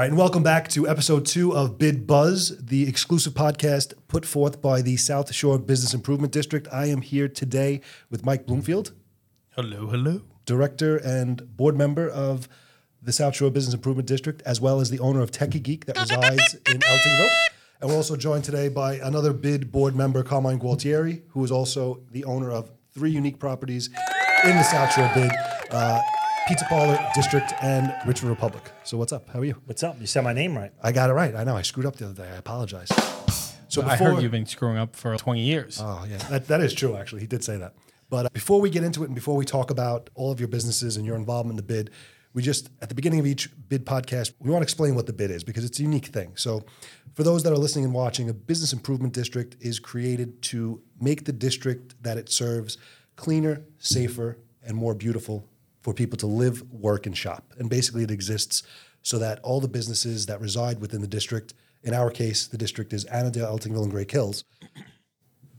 All right, and welcome back to episode two of Bid Buzz, the exclusive podcast put forth by the South Shore Business Improvement District. I am here today with Mike Bloomfield, Hello, hello. director and board member of the South Shore Business Improvement District, as well as the owner of Techie Geek that resides in Eltingville. And we're also joined today by another bid board member, Carmine Gualtieri, who is also the owner of three unique properties in the South Shore bid uh, Pizza Parlor District and Richmond Republic. So, what's up? How are you? What's up? You said my name right. I got it right. I know. I screwed up the other day. I apologize. So I heard you've been screwing up for 20 years. Oh, yeah. That, that is true, actually. He did say that. But uh, before we get into it and before we talk about all of your businesses and your involvement in the bid, we just, at the beginning of each bid podcast, we want to explain what the bid is because it's a unique thing. So, for those that are listening and watching, a business improvement district is created to make the district that it serves cleaner, safer, and more beautiful for people to live, work, and shop. And basically, it exists so that all the businesses that reside within the district, in our case, the district is Annandale, Eltingville, and Great Kills,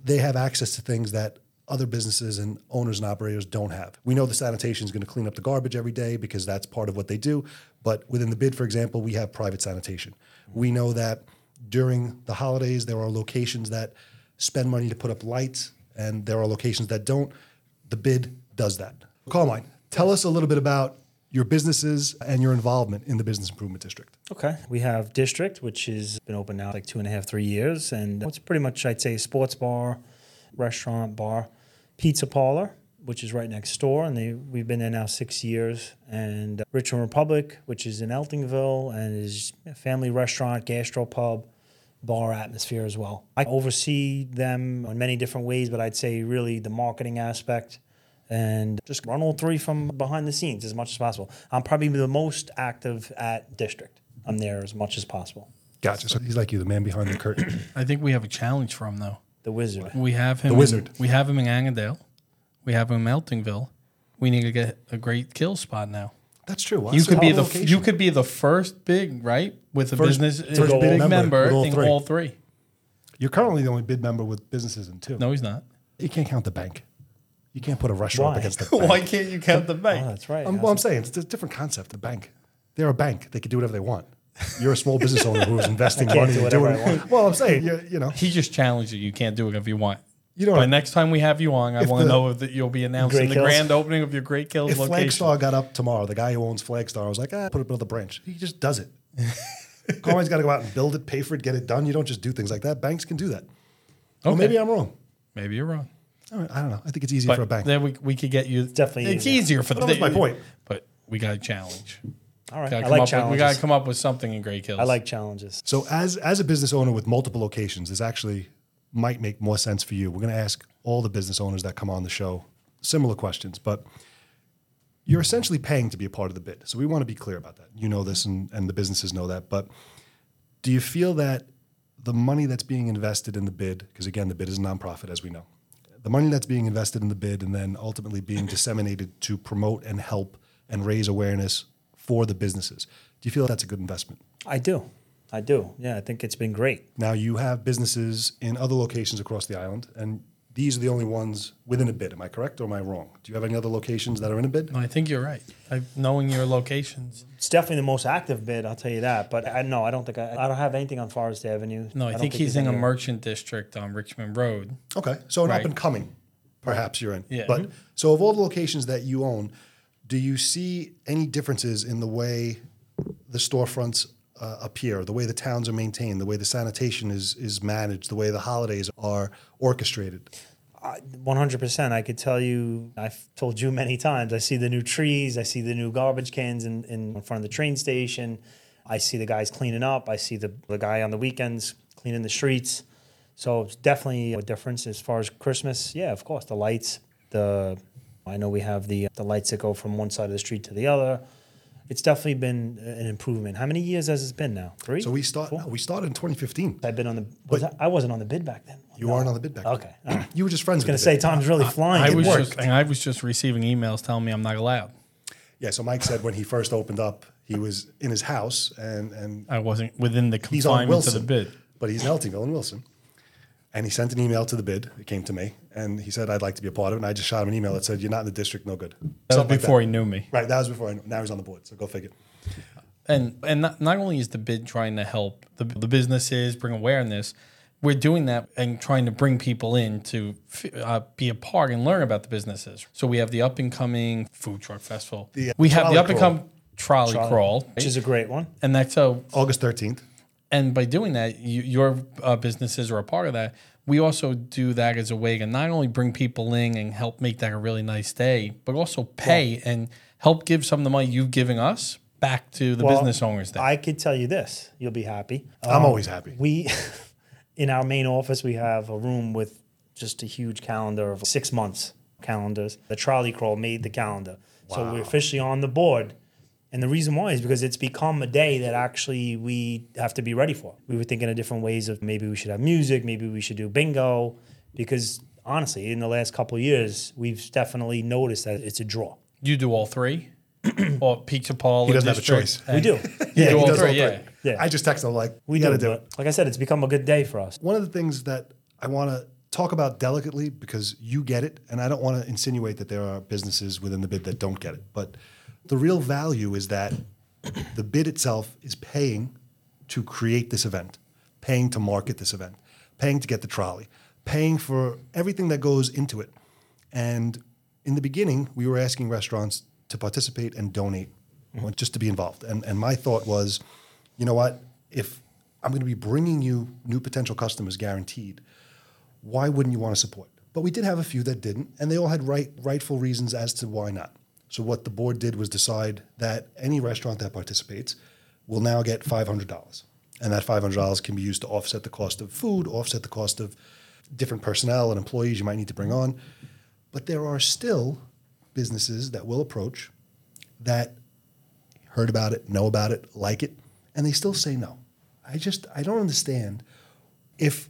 they have access to things that other businesses and owners and operators don't have. We know the sanitation is going to clean up the garbage every day because that's part of what they do. But within the bid, for example, we have private sanitation. We know that during the holidays, there are locations that spend money to put up lights, and there are locations that don't. The bid does that. Carmine, tell us a little bit about your businesses and your involvement in the Business Improvement District. Okay. We have District, which has been open now like two and a half, three years. And it's pretty much, I'd say, a sports bar, restaurant, bar, pizza parlor, which is right next door. And they, we've been there now six years. And Richmond Republic, which is in Eltingville and is a family restaurant, gastropub, bar atmosphere as well. I oversee them in many different ways, but I'd say really the marketing aspect and just run all three from behind the scenes as much as possible. I'm probably the most active at district. I'm there as much as possible. Gotcha. So he's like you, the man behind the curtain. I think we have a challenge for him, though. The wizard. We have him. The in- wizard. we have him in Annandale. We have him in Eltingville. We need to get a great kill spot now. That's true. You could be the location. you could be the first big right with a First- business first big big member member, with all in three. all three. You're currently the only bid member with businesses in two. No, he's not. You can't count the bank. You can't put a restaurant Why? against the bank. Why can't you count the Oh, bank? that's right. Um, well, I'm saying it's a different concept. The bank, they're a bank. They can do whatever they want. You're a small business owner who's investing I can't money do and whatever doing. I want. Well, I'm saying you, you know he just challenged you. You can't do it if you want. you know But next time we have you on, I want to know that you'll be announcing Great the Kills? grand opening of your Great Kills if location. Flagstar got up tomorrow, the guy who owns Flagstar was like, ah, put up another branch. He just does it. Carmine's got to go out and build it, pay for it, get it done. You don't just do things like that. Banks can do that. Well, maybe I'm wrong. Maybe you're wrong. All right, I don't know. I think it's easier But for a bank. then we, we could get you. definitely It's easier. easier for the. That was my point. But we got a challenge. All right. Gotta I come like up with, we got to come up with something in Great Kills. I like challenges. So as as a business owner with multiple locations, this actually might make more sense for you. We're going to ask all the business owners that come on the show similar questions, but you're essentially paying to be a part of the bid. So we want to be clear about that. You know this and, and the businesses know that, but do you feel that the money that's being invested in the bid, because again, the bid is a nonprofit, as we know, the money that's being invested in the bid and then ultimately being disseminated to promote and help and raise awareness for the businesses, do you feel that's a good investment? I do. I do. Yeah, I think it's been great. Now you have businesses in other locations across the island, and these are the only ones within a bid. Am I correct or am I wrong? Do you have any other locations that are in a bid? No, I think you're right. I, knowing your locations. It's definitely the most active bid, I'll tell you that. But I no, I don't think I, I don't have anything on Forest Avenue. No, I, don't think, he's there's in a any- merchant district on Richmond Road. Okay, so an Right. up and coming, perhaps you're in. Yeah. But mm-hmm. so of all the locations that you own, do you see any differences in the way the storefronts uh, appear, the way the towns are maintained, the way the sanitation is is managed, the way the holidays are orchestrated? One hundred percent. I could tell you. I've told you many times. I see the new trees. I see the new garbage cans in, in front of the train station. I see the guys cleaning up. I see the the guy on the weekends cleaning the streets. So it's definitely a difference as far as Christmas. Yeah, of course, the lights. The I know we have the the lights that go from one side of the street to the other. It's definitely been uh, an improvement. How many years has it been now? Three. So we start. No, we started in 2015. I've been on the. Was I, I wasn't on the bid back then. You No. weren't on the bid back. then. Okay. I You were just friends. gonna say bid. time's really flying. I It was worked. just and I was just receiving emails telling me I'm not allowed. Yeah. So Mike said when he first opened up, he was in his house and and I wasn't within the he's on confinements of Wilson, the bid. but he's in Eltingville and Wilson. And he sent an email to the bid. It came to me, and he said I'd like to be a part of it. And I just shot him an email that said, "You're not in the district, no good." That was Something like before he knew me. Right. That was before I knew. Now he's on the board. So go figure. And and not, not only is the bid trying to help the, the businesses bring awareness, we're doing that and trying to bring people in to f- uh, be a part and learn about the businesses. So we have the up and coming food truck festival. The, uh, we have the up and crawl. come trolley, crawl, which is a great one. and that's so August 13th. And by doing that, you, your uh, businesses are a part of that. We also do that as a way to not only bring people in and help make that a really nice day, but also pay and help give some of the money you've given us back to the Well, business owners. There. I could tell you this, you'll be happy. I'm always happy. We, in our main office, we have a room with just a huge calendar of six months calendars. The trolley crawl made the calendar. So we're officially on the board. And the reason why is because it's become a day that actually we have to be ready for. We were thinking of different ways of maybe we should have music, maybe we should do bingo, because honestly, in the last couple of years, we've definitely noticed that it's a draw. you do all three, or pizza Paul. He doesn't have a choice. We do. You do he all does three, all yeah. three. Yeah. I just texted him like, We we got do, to do but it. like I said, it's become a good day for us. One of the things that I want to talk about delicately because you get it, and I don't want to insinuate that there are businesses within the bid that don't get it. But the real value is that the bid itself is paying to create this event, paying to market this event, paying to get the trolley, paying for everything that goes into it. And in the beginning, we were asking restaurants to participate and donate, mm-hmm. or just to be involved. And, and my thought was, you know what? If I'm going to be bringing you new potential customers guaranteed, why wouldn't you want to support? But we did have a few that didn't, and they all had right, rightful reasons as to why not. So what the board did was decide that any restaurant that participates will now get $500. And that $500 can be used to offset the cost of food, offset the cost of different personnel and employees you might need to bring on. But there are still businesses that will approach that heard about it, know about it, like it, and they still say no. I just I don't understand if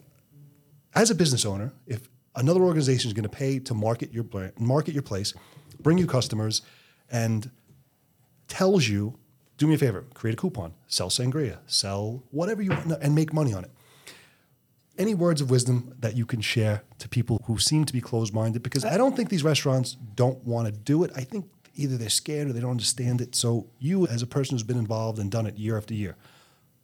as a business owner, if another organization is going to pay to market your brand, market your place, bring you customers, and tells you, do me a favor, create a coupon, sell sangria, sell whatever you want, and make money on it. Any words of wisdom that you can share to people who seem to be closed minded? Because I don't think these restaurants don't want to do it. I think either they're scared or they don't understand it. So, you, as a person who's been involved and done it year after year,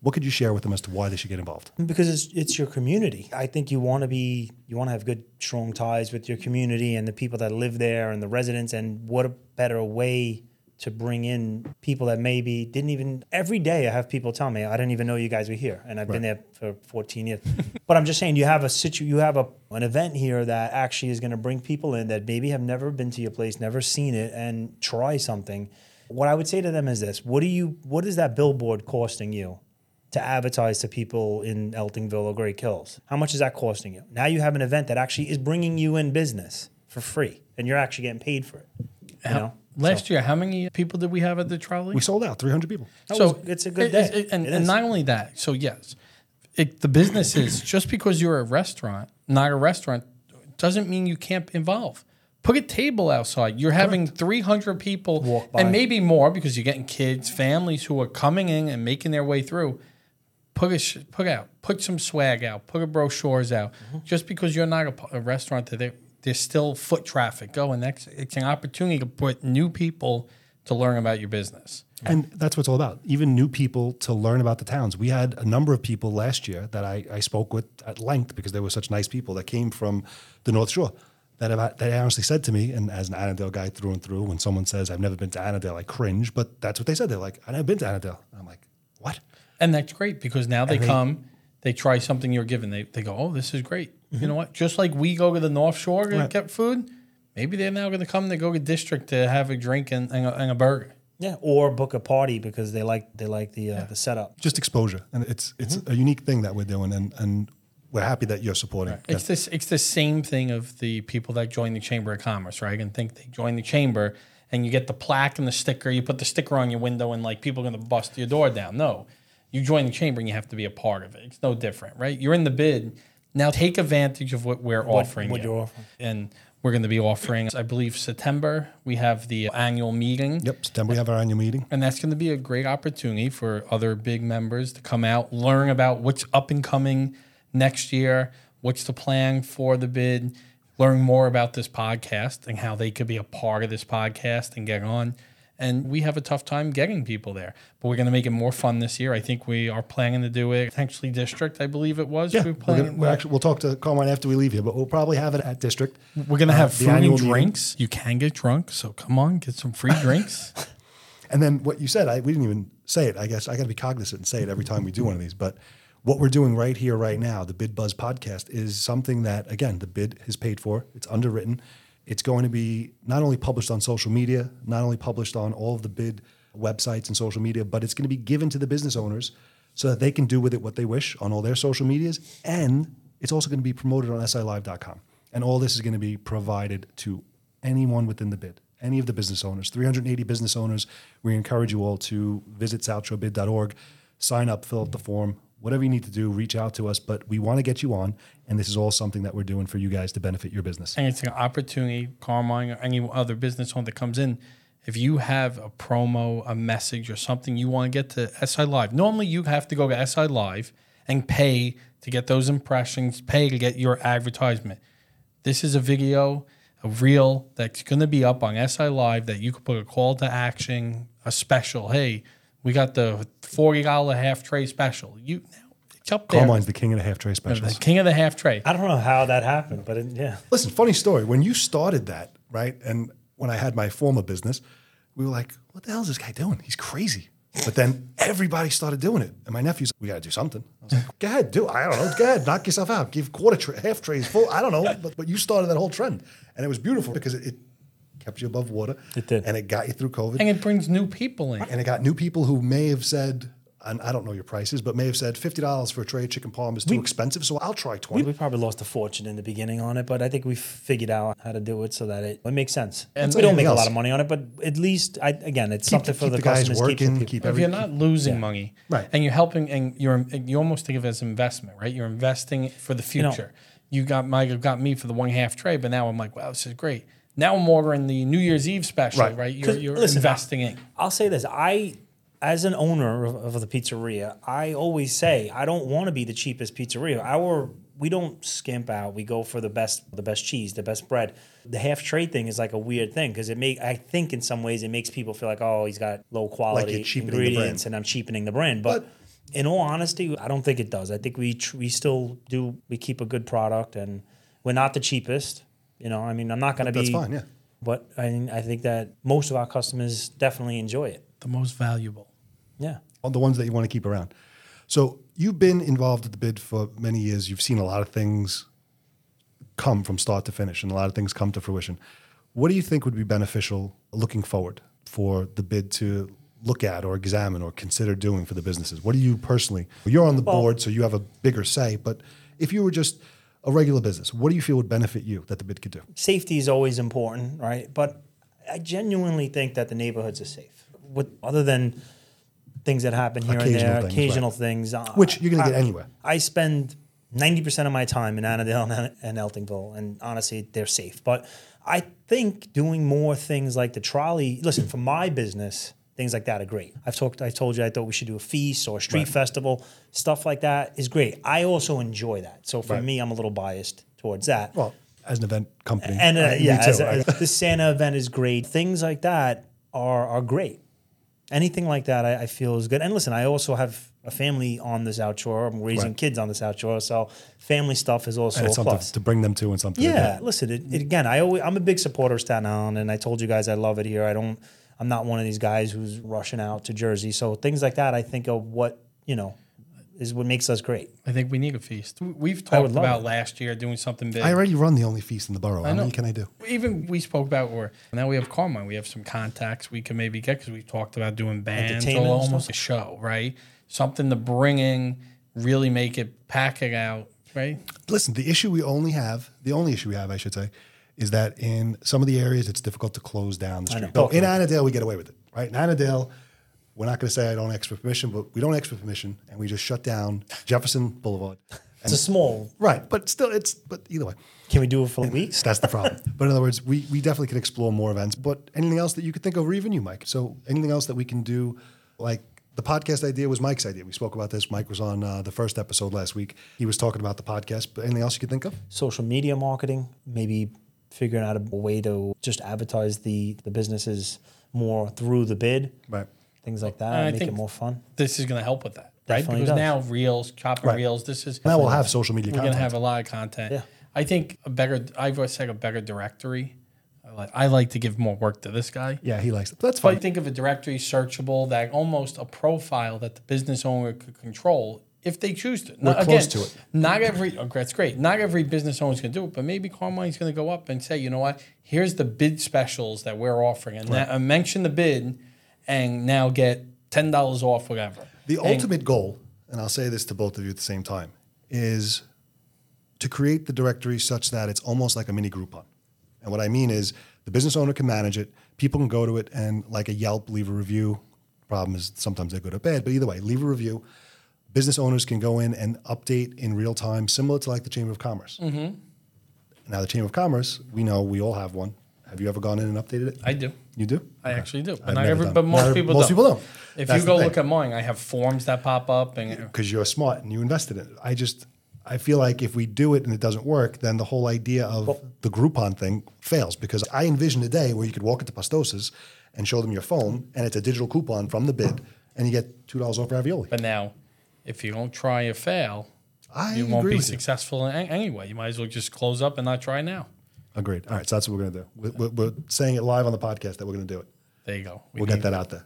what could you share with them as to why they should get involved? because it's it's your community. I think you want to be you want to have good strong ties with your community and the people that live there and the residents and what a better way to bring in people that maybe didn't even every day I have people tell me I didn't even know you guys were here and I've been there for 14 years. but I'm just saying you have a situ you have a an event here that actually is going to bring people in that maybe have never been to your place, never seen it and try something. What I would say to them is this, what do you what is that billboard costing you? To advertise to people in Eltingville or Great Kills? How much is that costing you? Now you have an event that actually is bringing you in business for free, and you're actually getting paid for it. You know, Last year, how many people did we have at the trolley? We sold out 300 people. That so was- it's a good it- day. it- and, It and not only that, so yes, it, the business is just because you're a restaurant, not a restaurant, doesn't mean you can't involve. Put a table outside. You're having 300 people Walk by. and maybe more because you're getting kids, families who are coming in and making their way through. Put a sh- put out, put some swag out, put a brochures out. Mm-hmm. Just because you're not a, a restaurant, that there- there's still foot traffic going. That's it's an opportunity to put new people to learn about your business. And that's what it's all about. Even new people to learn about the towns. We had a number of people last year that I, I spoke with at length because they were such nice people that came from the North Shore that have they honestly said to me, and as an Annandale guy through and through, when someone says I've never been to Annandale, I cringe. But that's what they said. They're like, I've never been to Annandale. And I'm like, what? And that's great because now they come, they try something you're given. They, they go, oh, this is great. You know what? Just like we go to the North Shore to Right. get food, maybe they're now going to come to go to District to have a drink and, and, a, and a burger. yeah, or book a party because they like they like the uh, the setup. Just exposure, and it's it's a unique thing that we're doing, and and we're happy that you're supporting. It's this. It's the same thing of the people that join the Chamber of Commerce, right? And think they join the chamber, and you get the plaque and the sticker. You put the sticker on your window, and like people are going to bust your door down. No, you join the chamber, and you have to be a part of it. It's no different, right? You're in the bid. Now take advantage of what we're offering. what you. you're offering. and we're going to be offering. I believe September we have the annual meeting. Yep. September we have our annual meeting. And that's going to be a great opportunity for other bid members to come out, learn about what's up and coming next year, what's the plan for the bid, learn more about this podcast and how they could be a part of this podcast and get on. And we have a tough time getting people there. But we're going to make it more fun this year. I think we are planning to do it potentially district, I believe it was. Yeah, we're we're gonna, we're actually, we'll talk to Carmine after we leave here, but we'll probably have it at District. we're going to uh, have and annual meeting. drinks. You can get drunk. So come on, get some free drinks. And then what you said, I, we didn't even say it. I guess I got to be cognizant and say it every time we do one of these. But what we're doing right here, right now, the Bid Buzz podcast, is something that, again, the bid is paid for. It's underwritten. It's going to be not only published on social media, not only published on all of the bid websites and social media, but it's going to be given to the business owners so that they can do with it what they wish on all their social medias. And it's also going to be promoted on silive.com. And all this is going to be provided to anyone within the bid, any of the business owners, 380 business owners. We encourage you all to visit southshorebid.org, sign up, fill out the form, whatever you need to do, reach out to us. But we want to get you on, and this is all something that we're doing for you guys to benefit your business. and it's an opportunity, Carmine or any other business owner that comes in. If you have a promo, a message, or something you want to get to SI Live, normally you have to go to SI Live and pay to get those impressions, pay to get your advertisement. This is a video, a reel that's going to be up on SI Live that you could put a call to action, a special. Hey, we got the forty dollar half tray special. You it's up there. Carmine's the king of the half tray special. the king of the half tray. I don't know how that happened, but it, yeah. Listen, funny story. When you started that, right? And when I had my former business, we were like, what the hell is this guy doing? He's crazy. But then everybody started doing it. And my nephew's, we got to do something. I was like, go ahead, do it. I don't know. Go ahead, knock yourself out. Give quarter, tra- half trays full. I don't know. But, but you started that whole trend. And it was beautiful because it, it kept you above water. It did. And it got you through COVID. And it brings new people in. And it got new people who may have said, and I don't know your prices, but may have said $50 for a tray of chicken parm is too expensive. So I'll try 20 We probably lost a fortune in the beginning on it, but I think we figured out how to do it so that it, it makes sense. And we don't make anything a lot of money on it, but at least, I, again, it's keep, something the, for the, the guys customers. working, people- keep if you're not losing money, Right. and you're helping, and you're you almost think of it as investment, right? You're investing for the future. You, got Mike, you got me for the one half tray, but now I'm like, wow, this is great. Now I'm ordering the New Year's Eve special, Right. right? You're, 'Cause, you're listen, investing in. I'll say this: I, as an owner of, of the pizzeria, I always say I don't want to be the cheapest pizzeria. Our we don't skimp out. We go for the best, the best cheese, the best bread. The half trade thing is like a weird thing because it make I think in some ways it makes people feel like oh he's got low quality cheapening the ingredients and I'm cheapening the brand, but. But- in all honesty, I don't think it does. I think we tr- we still do we keep a good product and we're not the cheapest. You know, I mean, I'm not going to be. That's fine, yeah. But I, I think that most of our customers definitely enjoy it. The most valuable. Yeah. on the ones that you want to keep around. So you've been involved with the bid for many years. You've seen a lot of things come from start to finish, and a lot of things come to fruition. What do you think would be beneficial looking forward for the bid to look at or examine or consider doing for the businesses? What do you personally? You're on the board, so you have a bigger say. But if you were just a regular business, what do you feel would benefit you that the bid could do? Safety is always important, right? But I genuinely think that the neighborhoods are safe. With other than things that happen here and there, things, occasional right. things, uh, Which you're gonna I- get anywhere. I spend ninety percent of my time in Annandale and, and Eltingville, and honestly, they're safe. But I think doing more things like the trolley. Listen, for my business, things like that are great. I've talked. I told you I thought we should do a feast or a street festival. Stuff like that is great. I also enjoy that. So for Right. me, I'm a little biased towards that. Well, as an event company, and uh, yeah, too, as, right? as- the Santa event is great. Things like that are are great. Anything like that, I, I feel is good. And listen, I also have a family on the South Shore. I'm raising Right. kids on the South Shore, so family stuff is also and a it's something plus. to bring them to and something. Yeah, listen. It, it, again, I always, I'm a big supporter of Staten Island, and I told you guys I love it here. I don't. I'm not one of these guys who's rushing out to Jersey. So things like that, I think of what you know is what makes us great. I think we need a feast. We- We've talked about it. last year doing something big. I already run the only feast in the borough. How know. many can I do? Even we spoke about where now we have Carmine. We have some contacts we can maybe get because we talked about doing bands or almost a show, right? Something to bring in, really make it, pack it out, right? Listen, the issue we only have, the only issue we have, I should say, is that in some of the areas it's difficult to close down the street. No, in Annandale, we get away with it, right? In Annandale, we're not going to say I don't ask for permission, but we don't ask for permission, and we just shut down Jefferson Boulevard. It's a small. Right, but still, it's but either way, Can we do it for weeks? that's the problem. but in other words, we we definitely can explore more events. But anything else that you could think of, or even you, Mike? So anything else that we can do, like. The podcast idea was Mike's idea. We spoke about this. Mike was on uh, the first episode last week. He was talking about the podcast. But anything else you could think of? social media marketing, maybe figuring out a way to just advertise the the businesses more through the bid, Right. things like that, I make think it more fun. This is going to help with that, right? Definitely because does. now reels, chopping Right. reels. This is Now we'll have social media We're going to have a lot of content. Yeah. I think a better. I've always said a better directory. I like, I like to give more work to this guy. yeah, he likes it. That's So I think of a directory searchable that almost a profile that the business owner could control if they choose to. We're Not- close to it. Not every oh, that's great. Not every business owner is going to do it, but maybe Carmine's going to go up and say, you know what? Here's the bid specials that we're offering, and uh, mention the bid, and now get ten dollars off whatever. The And- ultimate goal, and I'll say this to both of you at the same time, is to create the directory such that it's almost like a mini Groupon. And what I mean is the business owner can manage it. People can go to it and, like a Yelp, leave a review. Problem is sometimes they're good or bad, but either way, leave a review. Business owners can go in and update in real time, similar to like the Chamber of Commerce. Mm-hmm. Now, the Chamber of Commerce, we know we all have one. Have you ever gone in and updated it? I do. you do? I actually do. But not every, but most Not- people most don't. people don't. If That's you go look at mine, I have forms that pop up, and because you're smart and you invested in it. I just I feel like if we do it and it doesn't work, then the whole idea of the Groupon thing fails because I envision a day where you could walk into Pastosa's and show them your phone and it's a digital coupon from the bid and you get two dollars off ravioli. but now, if you don't try or fail, I you won't agree be with you. successful in, anyway. You might as well just close up and not try now. Agreed. All right, so that's what we're gonna do. We're, we're, we're saying it live on the podcast that we're gonna do it. There you go. We We'll get need- that out there.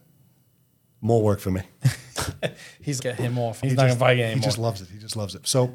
More work for me. He's get him off. He's He not just- going to fight anymore. He just loves it. He just loves it. So,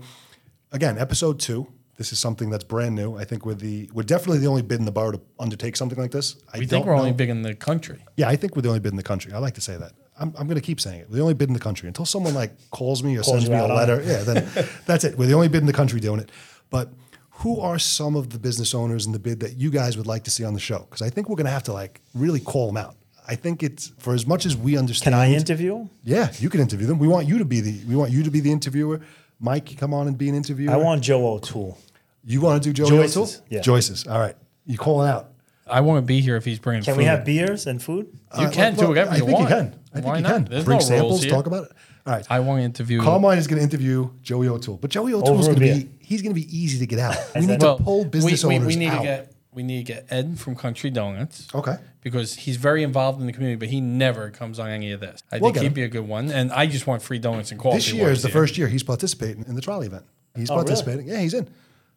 again, episode two. This is something that's brand new. I think we're the we're definitely the only bid in the borough to undertake something like this. I we don't think we're only know- big in the country. Yeah, I think we're the only bid in the country. I like to say that. I'm, I'm going to keep saying it. We're the only bid in the country until someone like calls me or Calls sends me a letter. Yeah, then that's it. We're the only bid in the country doing it. But who are some of the business owners in the bid that you guys would like to see on the show? Because I think we're going to have to like really call them out. I think it's for as much as we understand. Can I interview? Yeah, you can interview them. We want you to be the. We want you to be the interviewer. Mike, come on and be an interviewer. I want Joe O'Toole. You want to do Joe Joyce's, O'Toole? yeah. Joyce's. All right. You call it out. I want to be here if he's bringing Can food. we have beers and food? You Uh, can well, do whatever I you think want. you can. I think Why you not? can. There's Bring no rules samples, here. talk about it. All right. I want to interview. Carmine is going to interview Joey O'Toole, but Joey O'Toole's Over a going to beer. be he's going to be easy to get out. We that- need to pull business we, we, owners we need out. to get we need to get Ed from Country Donuts. okay. because he's very involved in the community, but he never comes on any of this. I We'll think get he'd him. be a good one, and I just want free donuts and coffee. This year while is he's the here. first year he's participating in the trolley event. He's Oh, really? participating. Yeah, he's in.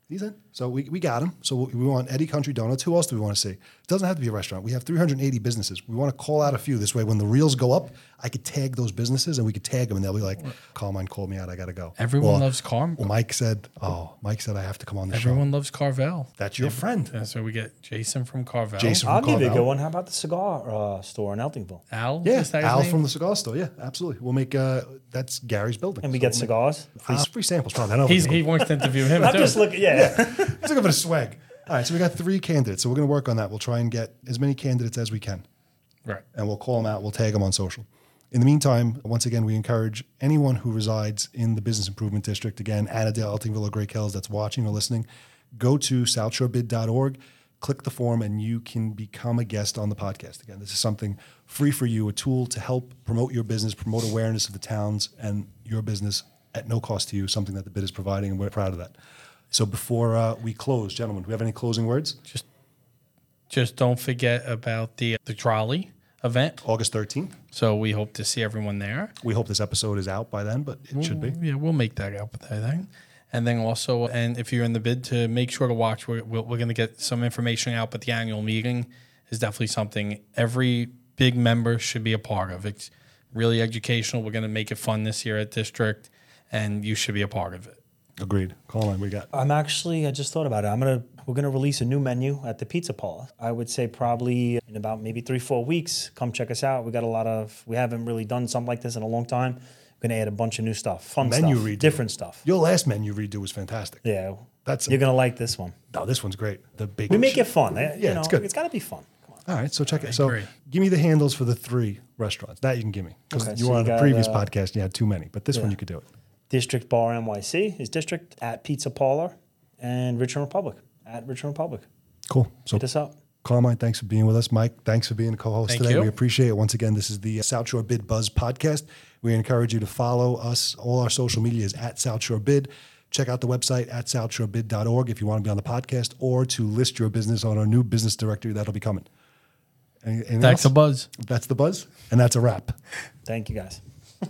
He's in. So we, we got him. So we want Eddie Country Donuts. Who else do we want to see? It doesn't have to be a restaurant. We have 380 businesses. We want to call out a few. This way, when the reels go up, I could tag those businesses and we could tag them and they'll be like, Carmine called me out. I got to go. Everyone Or- loves Carm. Well, Mike said, oh, Mike said I have to come on the show. Everyone loves Carvel. That's your friend. And so we get Jason from Carvel. Jason I'll from give you a good one. How about the cigar uh, store in Eltingville? Al. Yeah, is that Al name? from the cigar store. Yeah, absolutely. We'll make uh, that's Gary's building. And we So get we'll cigars. Make, free, free samples. Probably. I know. He's, he wants to interview him I'm just looking. Yeah. He's looking for the swag. All right, so we got three candidates. So we're going to work on that. We'll try and get as many candidates as we can, right. and we'll call them out. We'll tag them on social. In the meantime, once again, we encourage anyone who resides in the Business Improvement District, again, Eltingville, or Great Kills, that's watching or listening, go to southshorebid.org, click the form, and you can become a guest on the podcast. Again, this is something free for you, a tool to help promote your business, promote awareness of the towns and your business at no cost to you, something that the bid is providing, and we're proud of that. So before uh, we close, gentlemen, do we have any closing words? Just just don't forget about the the trolley event. August 13th. So we hope to see everyone there. We hope this episode is out by then, but it should be. Yeah, we'll make that with that thing. And then also, and if you're in the bid, to make sure to watch. We're, we're, we're going to get some information out, but the annual meeting is definitely something every bid member should be a part of. It's really educational. We're going to make it fun this year at district, and you should be a part of it. Agreed. Colin, we got. I'm actually. I just thought about it. I'm gonna. We're gonna release a new menu at the Pizza Parlor. I would say probably in about maybe three, four weeks. Come check us out. We got a lot of. We haven't really done something like this in a long time. We're gonna add a bunch of new stuff, fun Menu stuff, redo. different stuff. Your last menu redo was fantastic. Yeah, That's you're gonna like this one. no, this one's great. The big. We make it fun. eh? You Yeah, know, it's good. It's gotta be fun. All right, so check it. So give me the handles for the three restaurants. That you can give me because Okay, you so were on a got, previous uh, podcast. You had too many, but this one you could do it. District Bar NYC is district at Pizza Parlor, and Richmond Republic at Richmond Republic. Cool. So Hit us up. Carmine, thanks for being with us. Mike, thanks for being a co-host Thank today. you. We appreciate it. Once again, this is the South Shore Bid Buzz podcast. We encourage you to follow us. All our social media is at South Shore Bid. Check out the website at southshorebid.org if you want to be on the podcast or to list your business on our new business directory that'll be coming. Any- anything That's a buzz. That's the buzz, and that's a wrap. Thank you guys.